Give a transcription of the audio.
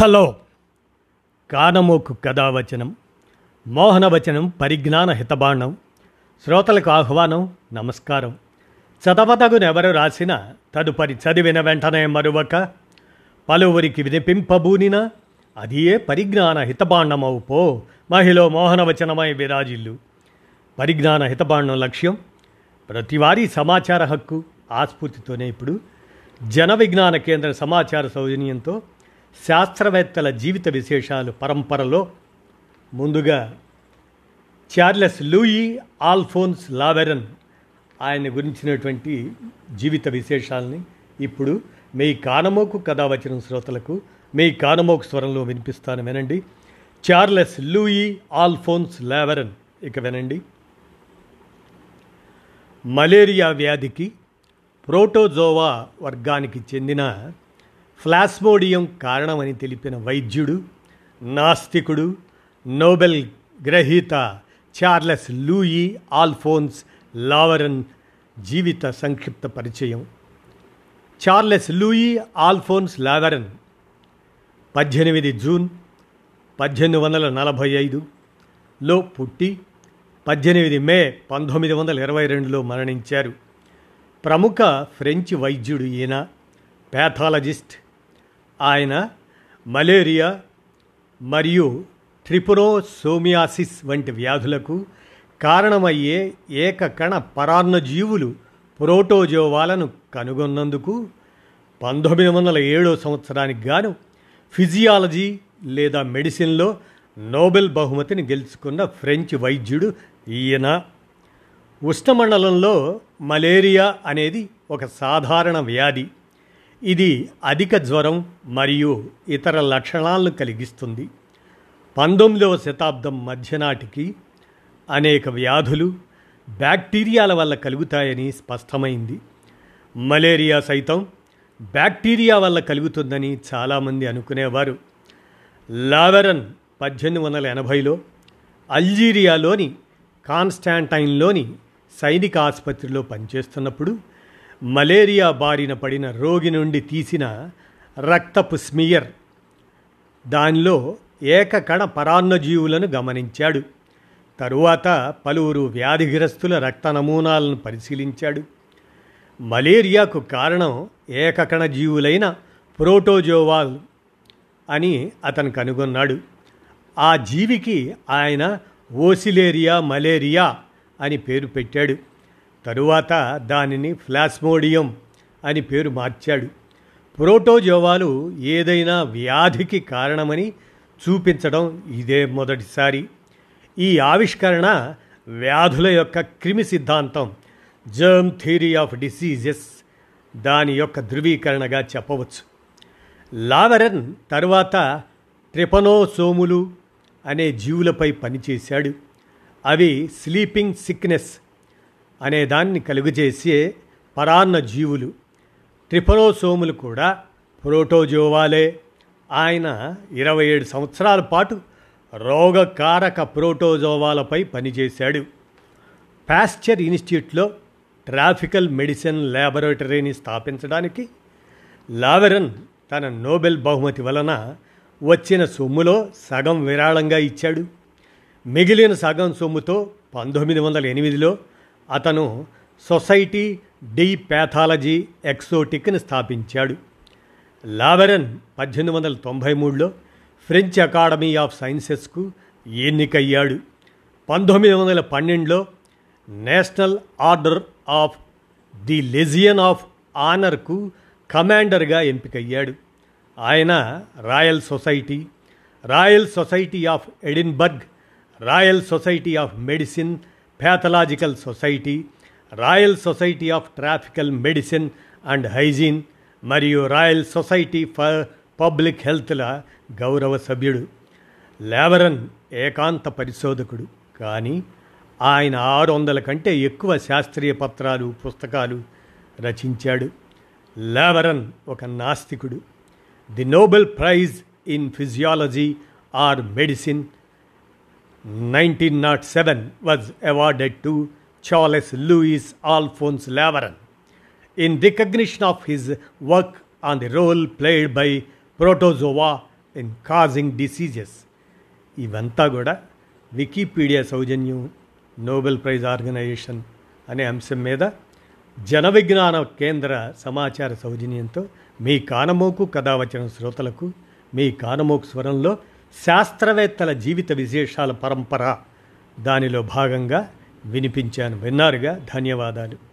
Hello. కానమోకు కథావచనం మోహనవచనం పరిజ్ఞాన హితబాండం శ్రోతలకు ఆహ్వానం నమస్కారం. చదవతగునెవరు రాసిన తదుపరి చదివిన వెంటనే మరువక పలువురికి వినిపింపబూనిన అదియే పరిజ్ఞాన హితబాండమవు పో మహిళ మోహనవచనమై విరాజిల్లు. పరిజ్ఞాన హితబాండం లక్ష్యం ప్రతివారీ సమాచార హక్కు ఆస్ఫూర్తితోనే ఇప్పుడు జన విజ్ఞాన కేంద్ర సమాచార సౌజన్యంతో శాస్త్రవేత్తల జీవిత విశేషాలు పరంపరలో ముందుగా చార్లెస్ లూయి ఆల్ఫోన్స్ లావెరన్ ఆయన గురించినటువంటి జీవిత విశేషాలని ఇప్పుడు మీ కానమోకు కథ వచ్చిన శ్రోతలకు మీ కానమోకు స్వరంలో వినిపిస్తాను వినండి. చార్లెస్ లూయి ఆల్ఫోన్స్ లావెరన్ ఇక వినండి. మలేరియా వ్యాధికి ప్రోటోజోవా వర్గానికి చెందిన ఫ్లాస్మోడియం కారణమని తెలిపిన వైద్యుడు నాస్తికుడు నోబెల్ గ్రహీత చార్లెస్ లూయి ఆల్ఫోన్స్ లావరన్ జీవిత సంక్షిప్త పరిచయం. చార్లెస్ లూయి ఆల్ఫోన్స్ లావరన్ పద్దెనిమిది జూన్ పద్దెనిమిది వందల నలభై ఐదులో పుట్టి పద్దెనిమిది మే పంతొమ్మిది వందల ఇరవై రెండులో మరణించారు. ప్రముఖ ఫ్రెంచ్ వైద్యుడు ఈయన ప్యాథాలజిస్ట్ ఆయన మలేరియా మరియు ట్రిపురోసోమియాసిస్ వంటి వ్యాధులకు కారణమయ్యే ఏకకణ పరాన్నజీవులు ప్రోటోజోవాలను కనుగొన్నందుకు పంతొమ్మిది వందల ఏడో సంవత్సరానికి గాను ఫిజియాలజీ లేదా మెడిసిన్లో నోబెల్ బహుమతిని గెలుచుకున్న ఫ్రెంచ్ వైద్యుడు ఈయన. ఉష్ణమండలంలో మలేరియా అనేది ఒక సాధారణ వ్యాధి. ఇది అధిక జ్వరం మరియు ఇతర లక్షణాలను కలిగిస్తుంది. పంతొమ్మిదవ శతాబ్దం మధ్యనాటికి అనేక వ్యాధులు బ్యాక్టీరియాల వల్ల కలుగుతాయని స్పష్టమైంది. మలేరియా సైతం బ్యాక్టీరియా వల్ల కలుగుతుందని చాలామంది అనుకునేవారు. లావెరన్ పద్దెనిమిది వందల ఎనభైలో అల్జీరియాలోని కాన్స్టాంటైన్లోని సైనిక ఆసుపత్రిలో పనిచేస్తున్నప్పుడు మలేరియా బారిన పడిన రోగి నుండి తీసిన రక్తపు స్మియర్. దానిలో ఏకకణ పరాన్నజీవులను గమనించాడు. తరువాత పలువురు వ్యాధిగ్రస్తుల రక్త నమూనాలను పరిశీలించాడు. మలేరియాకు కారణం ఏకకణ జీవులైన ప్రోటోజోవాల్ అని అతను కనుగొన్నాడు. ఆ జీవికి ఆయన ఓసిలేరియా మలేరియా అని పేరు పెట్టాడు. తరువాత దానిని ఫ్లాస్మోడియం అని పేరు మార్చాడు. ప్రోటోజోవాలు ఏదైనా వ్యాధికి కారణమని చూపించడం ఇదే మొదటిసారి. ఈ ఆవిష్కరణ వ్యాధుల యొక్క క్రిమి సిద్ధాంతం జర్మ్ థియరీ ఆఫ్ డిసీజెస్ దాని యొక్క ధృవీకరణగా చెప్పవచ్చు. లావెరన్ తరువాత ట్రిపనోసోములు అనే జీవులపై పనిచేశాడు. అవి స్లీపింగ్ సిక్నెస్ అనే దాన్ని కలుగజేసే పరాన్న జీవులు ట్రిపనోసోములు కూడా ప్రోటోజోవాలే. ఆయన ఇరవై ఏడు సంవత్సరాల పాటు రోగకారక ప్రోటోజోవాలపై పనిచేశాడు. పాశ్చర్ ఇన్స్టిట్యూట్లో ట్రాఫికల్ మెడిసిన్ ల్యాబొరేటరీని స్థాపించడానికి లావెరన్ తన నోబెల్ బహుమతి వలన వచ్చిన సొమ్ములో సగం విరాళంగా ఇచ్చాడు. మిగిలిన సగం సొమ్ముతో పంతొమ్మిది వందల ఎనిమిదిలో అతను సొసైటీ డి ప్యాథాలజీ ఎక్సోటిక్ని స్థాపించాడు. లావెరన్ పద్దెనిమిది వందల తొంభై మూడులో ఫ్రెంచ్ అకాడమీ ఆఫ్ సైన్సెస్కు ఎన్నికయ్యాడు. పంతొమ్మిది వందల పన్నెండులో national order of the legion of ఆనర్కు కమాండర్గా ఎంపికయ్యాడు. ఆయన royal society royal society of Edinburgh royal society of medicine pathological society royal society of tropical medicine and hygiene మరియు రాయల్ సొసైటీ ఫర్ పబ్లిక్ హెల్త్ల గౌరవ సభ్యుడు. లేవరన్ ఏకాంత పరిశోధకుడు. కానీ ఆయన ఆరు వందల కంటే ఎక్కువ శాస్త్రీయ పత్రాలు పుస్తకాలు రచించాడు. లేవరన్ ఒక నాస్తికుడు. The Nobel prize in physiology or medicine nineteen nought seven was awarded to Charles Louis Alphonse Laveran in recognition of his work on the role played by protozoa in causing diseases ఇవంతా కూడా Wikipedia సౌజన్యం Nobel prize organisation అనే అంశం మీద జన విజ్ఞాన కేంద్ర సమాచార సౌజన్యంతో మీ కానమోకు కథావచన శ్రోతలకు మీ కానమోకు స్వరంలో శాస్త్రవేత్తల జీవిత విశేషాల పరంపర. దానిలో భాగంగా వినిపించాను. విన్నారుగా? ధన్యవాదాలు.